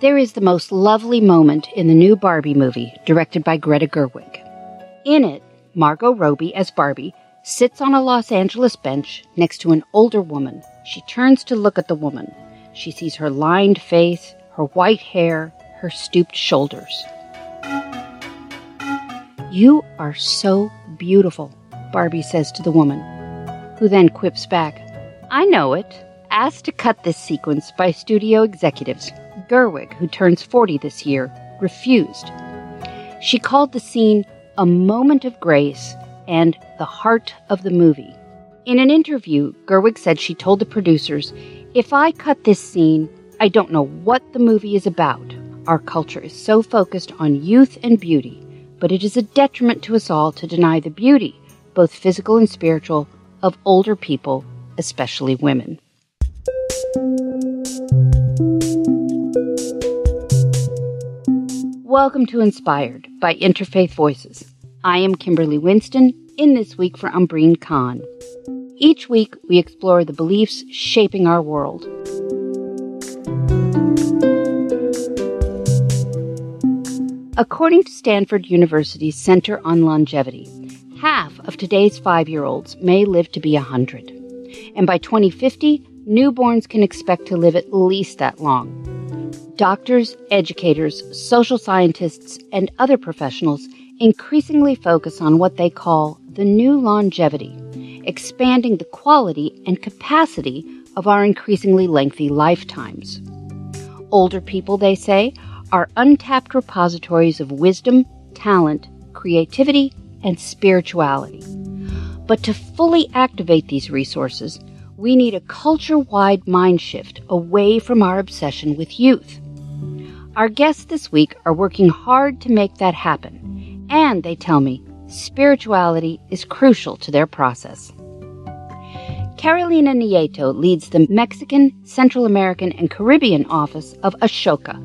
There is the most lovely moment in the new Barbie movie, directed by Greta Gerwig. In it, Margot Robbie as Barbie sits on a Los Angeles bench next to an older woman. She turns to look at the woman. She sees her lined face, her white hair, her stooped shoulders. You are so beautiful, Barbie says to the woman, who then quips back, I know it. Asked to cut this sequence by studio executives, Gerwig, who turns 40 this year, refused. She called the scene a moment of grace and the heart of the movie. In an interview, Gerwig said she told the producers, If I cut this scene, I don't know what the movie is about. Our culture is so focused on youth and beauty, but it is a detriment to us all to deny the beauty, both physical and spiritual, of older people, especially women. Welcome to Inspired by Interfaith Voices. I am Kimberly Winston, in this week for Umbreen Khan. Each week, we explore the beliefs shaping our world. According to Stanford University's Center on Longevity, half of today's five year olds may live to be 100. And by 2050, newborns can expect to live at least that long. Doctors, educators, social scientists, and other professionals increasingly focus on what they call the new longevity, expanding the quality and capacity of our increasingly lengthy lifetimes. Older people, they say, are untapped repositories of wisdom, talent, creativity, and spirituality. But to fully activate these resources, we need a culture wide mind shift away from our obsession with youth. Our guests this week are working hard to make that happen, and they tell me spirituality is crucial to their process. Carolina Nieto leads the Mexican, Central American, and Caribbean office of Ashoka,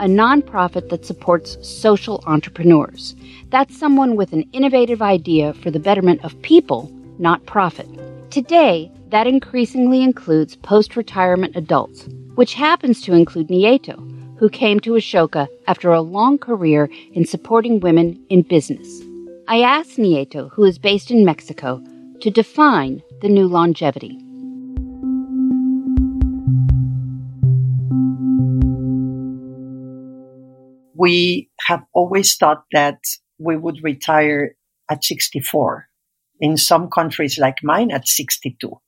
a nonprofit that supports social entrepreneurs. That's someone with an innovative idea for the betterment of people, not profit. Today, that increasingly includes post retirement adults, which happens to include Nieto, who came to Ashoka after a long career in supporting women in business. I asked Nieto, who is based in Mexico, to define the new longevity. We have always thought that we would retire at 64. In some countries like mine, at 62.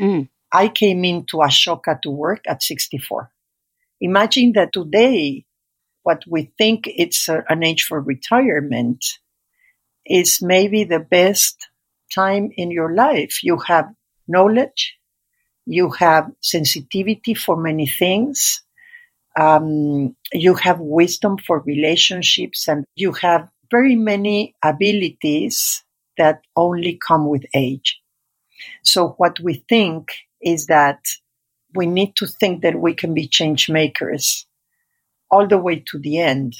Mm. I came into Ashoka to work at 64. Imagine that today, what we think it's a, an age for retirement is maybe the best time in your life. You have knowledge, you have sensitivity for many things, um, you have wisdom for relationships, and you have very many abilities that only come with age. So what we think is that we need to think that we can be change makers all the way to the end.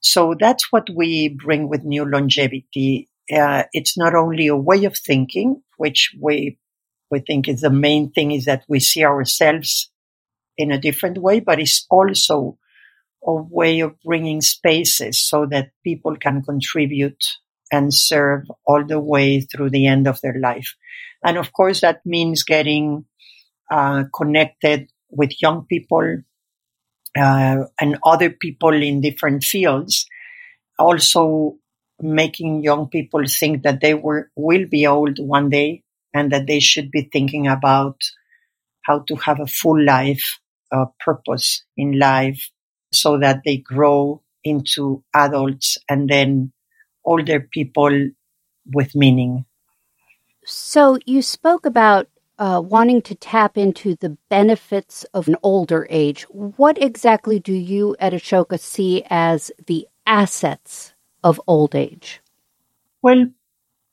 So that's what we bring with new longevity. Uh, it's not only a way of thinking, which we we think is the main thing is that we see ourselves in a different way, but it's also a way of bringing spaces so that people can contribute and serve all the way through the end of their life. And of course, that means getting uh, connected with young people uh, and other people in different fields. Also, making young people think that they were, will be old one day and that they should be thinking about how to have a full life, uh, purpose in life so that they grow into adults and then older people with meaning. So you spoke about uh, wanting to tap into the benefits of an older age. What exactly do you at Ashoka see as the assets of old age? Well,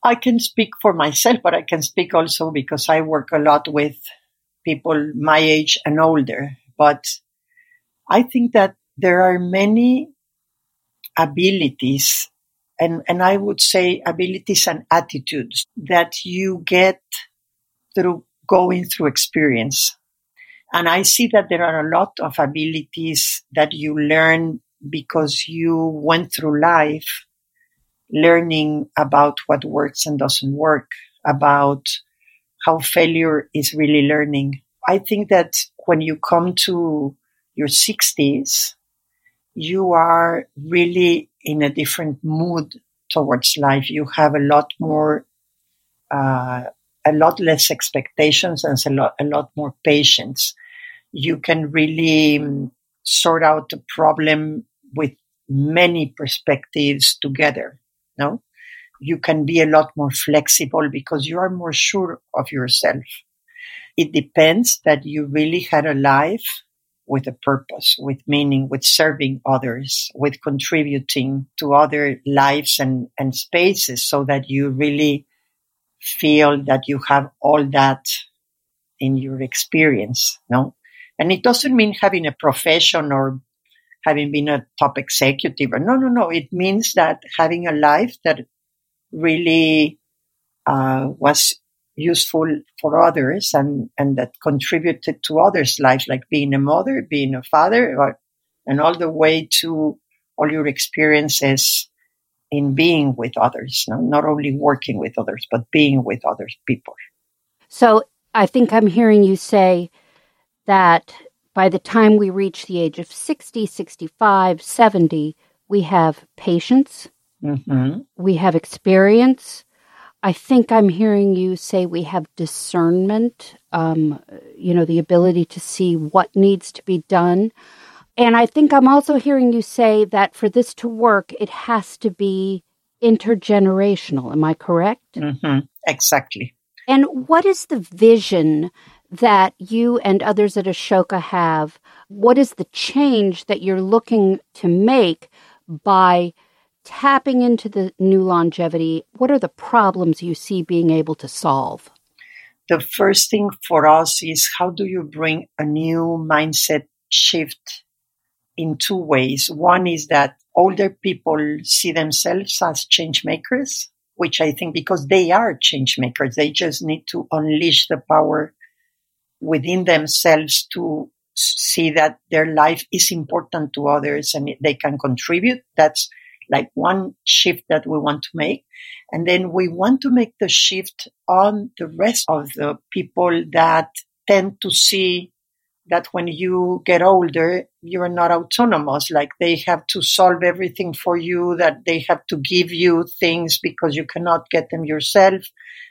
I can speak for myself, but I can speak also because I work a lot with people my age and older. But I think that there are many abilities and, and I would say abilities and attitudes that you get through going through experience. And I see that there are a lot of abilities that you learn because you went through life learning about what works and doesn't work, about how failure is really learning. I think that when you come to your 60s, you are really in a different mood towards life. You have a lot more, uh, a lot less expectations and a lot, a lot more patience. You can really um, sort out a problem with many perspectives together. No, you can be a lot more flexible because you are more sure of yourself. It depends that you really had a life with a purpose, with meaning, with serving others, with contributing to other lives and, and spaces so that you really feel that you have all that in your experience, no? And it doesn't mean having a profession or having been a top executive. No, no, no. It means that having a life that really uh, was useful for others and, and that contributed to others' lives, like being a mother, being a father, or, and all the way to all your experiences in being with others, no? not only working with others, but being with other people. So I think I'm hearing you say that by the time we reach the age of 60, 65, 70, we have patience, mm-hmm. we have experience, I think I'm hearing you say we have discernment, um, you know, the ability to see what needs to be done. And I think I'm also hearing you say that for this to work, it has to be intergenerational. Am I correct? Mm-hmm. Exactly. And what is the vision that you and others at Ashoka have? What is the change that you're looking to make by tapping into the new longevity, what are the problems you see being able to solve? The first thing for us is how do you bring a new mindset shift in two ways? One is that older people see themselves as change makers, which I think because they are change makers, they just need to unleash the power within themselves to see that their life is important to others and they can contribute. That's like one shift that we want to make. And then we want to make the shift on the rest of the people that tend to see that when you get older, you're not autonomous. Like they have to solve everything for you, that they have to give you things because you cannot get them yourself.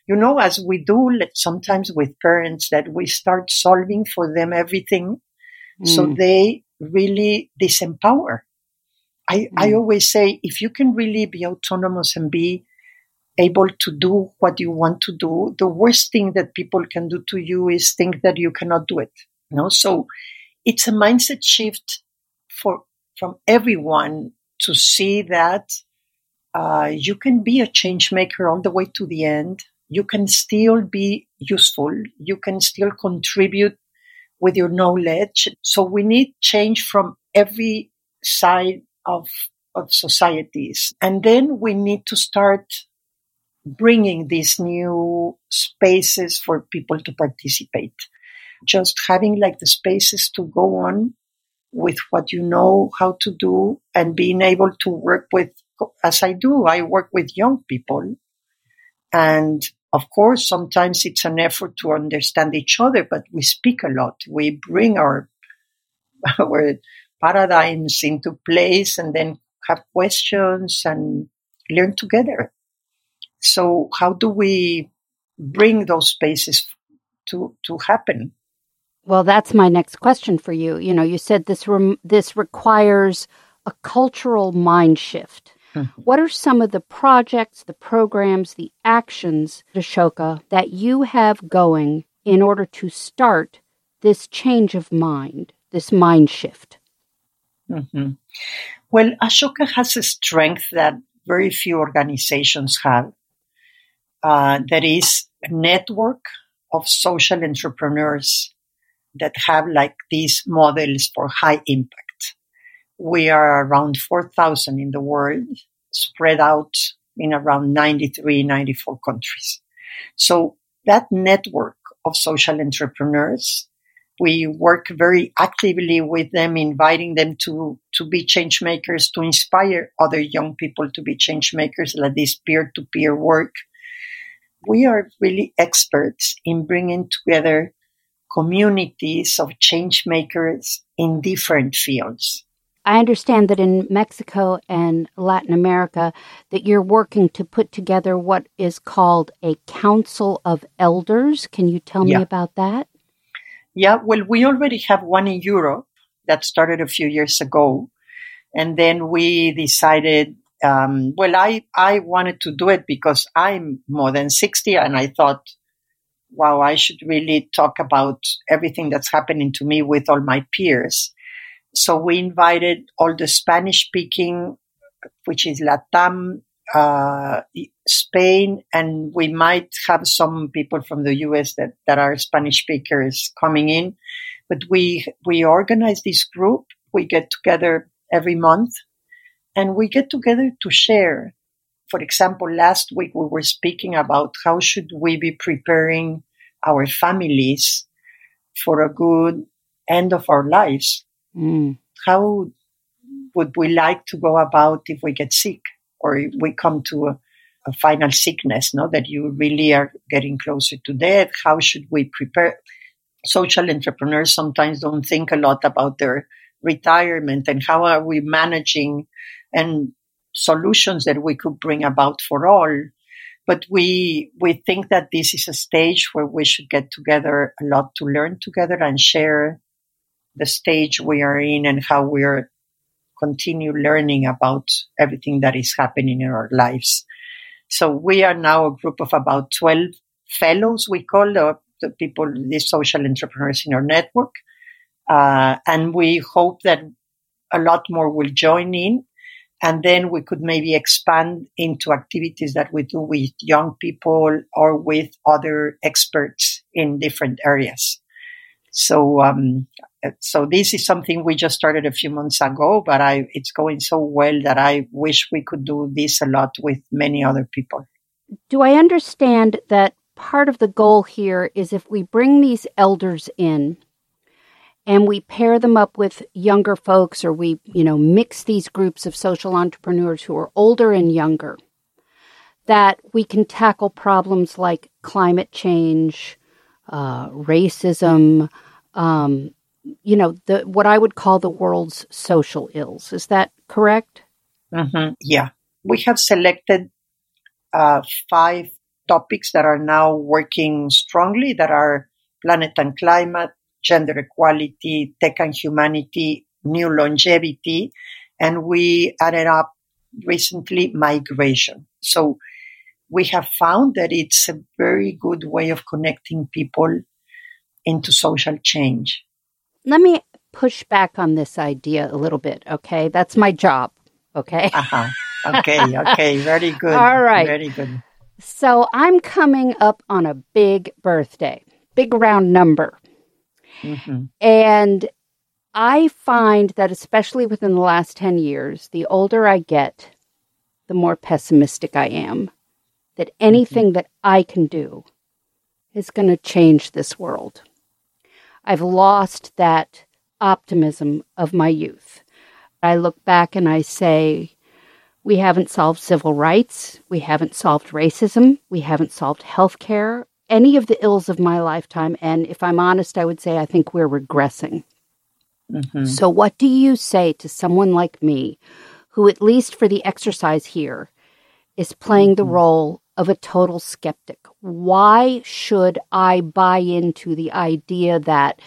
You know, as we do sometimes with parents that we start solving for them everything. Mm. So they really disempower I, mm. I always say if you can really be autonomous and be able to do what you want to do, the worst thing that people can do to you is think that you cannot do it. You know, so it's a mindset shift for from everyone to see that uh, you can be a change maker all the way to the end. You can still be useful. You can still contribute with your knowledge. So we need change from every side of, of societies. And then we need to start bringing these new spaces for people to participate. Just having like the spaces to go on with what you know how to do and being able to work with, as I do, I work with young people. And of course, sometimes it's an effort to understand each other, but we speak a lot. We bring our, our paradigms into place and then have questions and learn together. So how do we bring those spaces to, to happen? Well, that's my next question for you. You know, you said this rem- this requires a cultural mind shift. Mm-hmm. What are some of the projects, the programs, the actions, Ashoka, that you have going in order to start this change of mind, this mind shift? Mm-hmm. Well, Ashoka has a strength that very few organizations have. Uh, that is a network of social entrepreneurs that have like these models for high impact. We are around 4,000 in the world, spread out in around 93, 94 countries. So that network of social entrepreneurs we work very actively with them, inviting them to, to be change makers, to inspire other young people to be change makers, like this peer to peer work. We are really experts in bringing together communities of change makers in different fields. I understand that in Mexico and Latin America that you're working to put together what is called a council of elders. Can you tell yeah. me about that? Yeah, well, we already have one in Europe that started a few years ago. And then we decided, um, well, I, I wanted to do it because I'm more than 60 and I thought, wow, I should really talk about everything that's happening to me with all my peers. So we invited all the Spanish speaking, which is Latam, uh, Spain, and we might have some people from the US that, that are Spanish speakers coming in. But we, we organize this group. We get together every month and we get together to share. For example, last week we were speaking about how should we be preparing our families for a good end of our lives. Mm. How would we like to go about if we get sick or we come to a, a final sickness, no, that you really are getting closer to death? How should we prepare? Social entrepreneurs sometimes don't think a lot about their retirement and how are we managing and solutions that we could bring about for all. But we, we think that this is a stage where we should get together a lot to learn together and share the stage we are in and how we are continue learning about everything that is happening in our lives. So we are now a group of about 12 fellows, we call the, the people, the social entrepreneurs in our network. Uh, and we hope that a lot more will join in. And then we could maybe expand into activities that we do with young people or with other experts in different areas. So, um, so this is something we just started a few months ago, but I, it's going so well that I wish we could do this a lot with many other people. Do I understand that part of the goal here is if we bring these elders in and we pair them up with younger folks or we, you know, mix these groups of social entrepreneurs who are older and younger, that we can tackle problems like climate change, uh, racism, um, you know, the what I would call the world's social ills. Is that correct? Mm-hmm. Yeah, we have selected uh, five topics that are now working strongly. That are planet and climate, gender equality, tech and humanity, new longevity, and we added up recently migration. So we have found that it's a very good way of connecting people into social change. Let me push back on this idea a little bit, okay? That's my job, okay? Uh-huh. Okay, okay, very good. All right. Very good. So I'm coming up on a big birthday, big round number. Mm-hmm. And I find that, especially within the last 10 years, the older I get, the more pessimistic I am that anything mm-hmm. that I can do is going to change this world. I've lost that optimism of my youth. I look back and I say, we haven't solved civil rights, we haven't solved racism, we haven't solved health care, any of the ills of my lifetime. And if I'm honest, I would say I think we're regressing. Mm-hmm. So, what do you say to someone like me, who, at least for the exercise here, is playing the mm-hmm. role of a total skeptic. Why should I buy into the idea that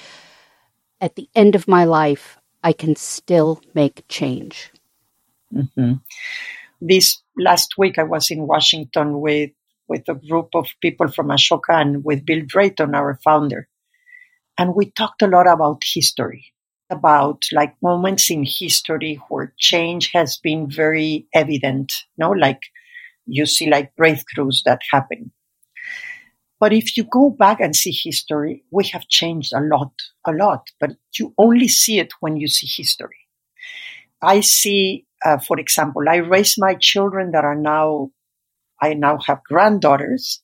at the end of my life, I can still make change? Mm-hmm. This last week, I was in Washington with, with a group of people from Ashoka and with Bill Drayton, our founder. And we talked a lot about history, about like moments in history where change has been very evident, you know, like you see like breakthroughs that happen. But if you go back and see history, we have changed a lot, a lot, but you only see it when you see history. I see, uh, for example, I raise my children that are now, I now have granddaughters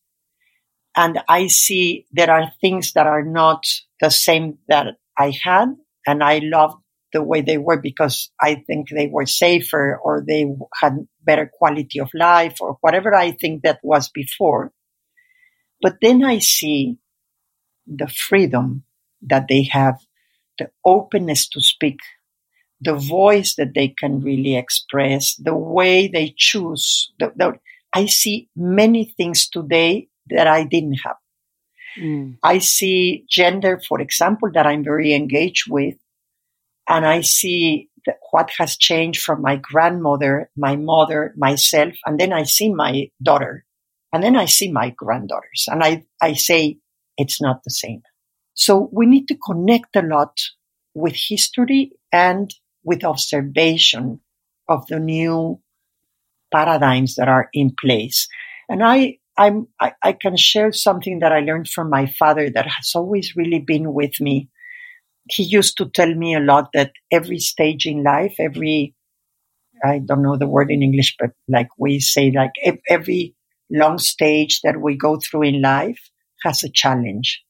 and I see there are things that are not the same that I had. And I love the way they were because I think they were safer or they had better quality of life or whatever I think that was before. But then I see the freedom that they have, the openness to speak, the voice that they can really express, the way they choose. The, the, I see many things today that I didn't have. Mm. I see gender, for example, that I'm very engaged with. And I see what has changed from my grandmother, my mother, myself. And then I see my daughter. And then I see my granddaughters. And I, I say, it's not the same. So we need to connect a lot with history and with observation of the new paradigms that are in place. And I, I'm, I, I, can share something that I learned from my father that has always really been with me. He used to tell me a lot that every stage in life, every, I don't know the word in English, but like we say, like every long stage that we go through in life has a challenge.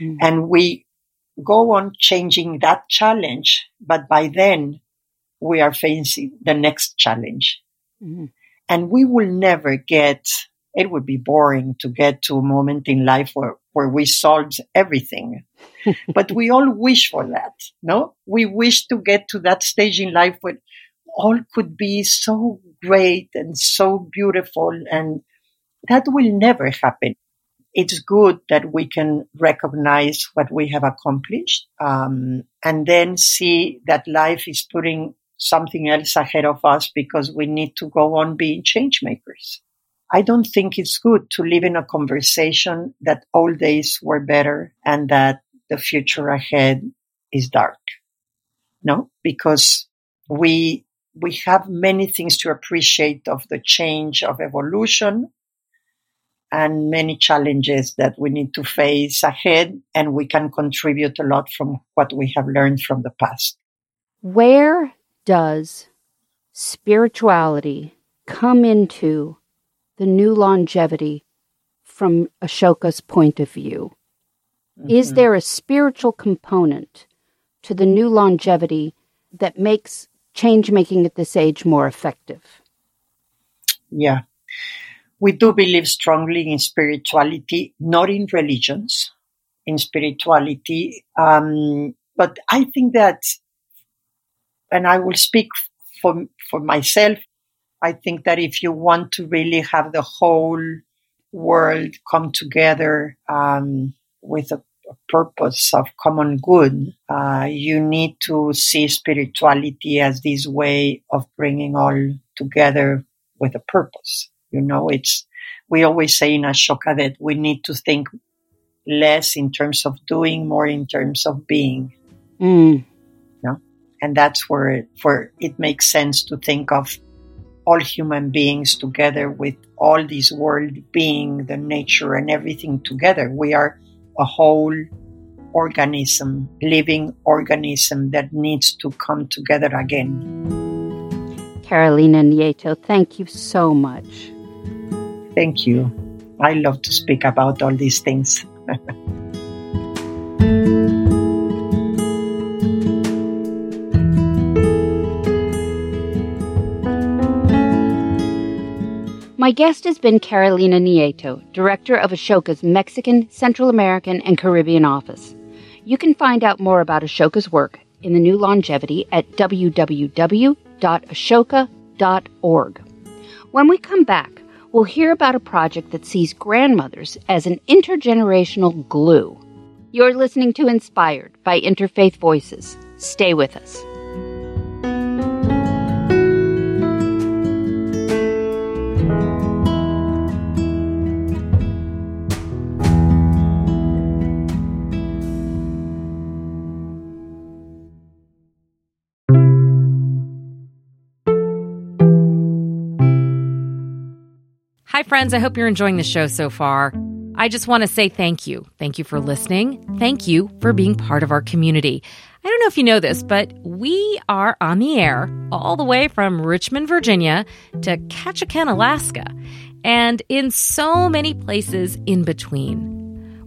Mm. And we go on changing that challenge, but by then we are facing the next challenge. Mm. And we will never get, it would be boring to get to a moment in life where, where we solved everything. but we all wish for that, no? We wish to get to that stage in life where all could be so great and so beautiful and that will never happen it's good that we can recognize what we have accomplished um, and then see that life is putting something else ahead of us because we need to go on being change makers. I don't think it's good to live in a conversation that old days were better and that the future ahead is dark. No, because we, we have many things to appreciate of the change of evolution and many challenges that we need to face ahead, and we can contribute a lot from what we have learned from the past. Where does spirituality come into the new longevity from Ashoka's point of view? Mm-hmm. Is there a spiritual component to the new longevity that makes change making at this age more effective? Yeah we do believe strongly in spirituality, not in religions, in spirituality. Um, but I think that, and I will speak for, for myself, I think that if you want to really have the whole world come together um, with a, a, purpose of common good, uh, you need to see spirituality as this way of bringing all together with a purpose. You know, it's, we always say in Ashoka that we need to think less in terms of doing, more in terms of being. Mm. And that's where, where it makes sense to think of all human beings together with all this world being, the nature and everything together. We are a whole organism, living organism that needs to come together again. Carolina Nieto, thank you so much. Thank you. I love to speak about all these things. My guest has been Carolina Nieto, director of Ashoka's Mexican, Central American, and Caribbean office. You can find out more about Ashoka's work in the new longevity at www.ashoka.org. When we come back, we'll hear about a project that sees grandmothers as an intergenerational glue. You're listening to Inspired by Interfaith Voices. Stay with us. Friends. I hope you're enjoying the show so far. I just want to say thank you. Thank you for listening. Thank you for being part of our community. I don't know if you know this, but we are on the air all the way from Richmond, Virginia to Ketchikan, Alaska, and in so many places in between.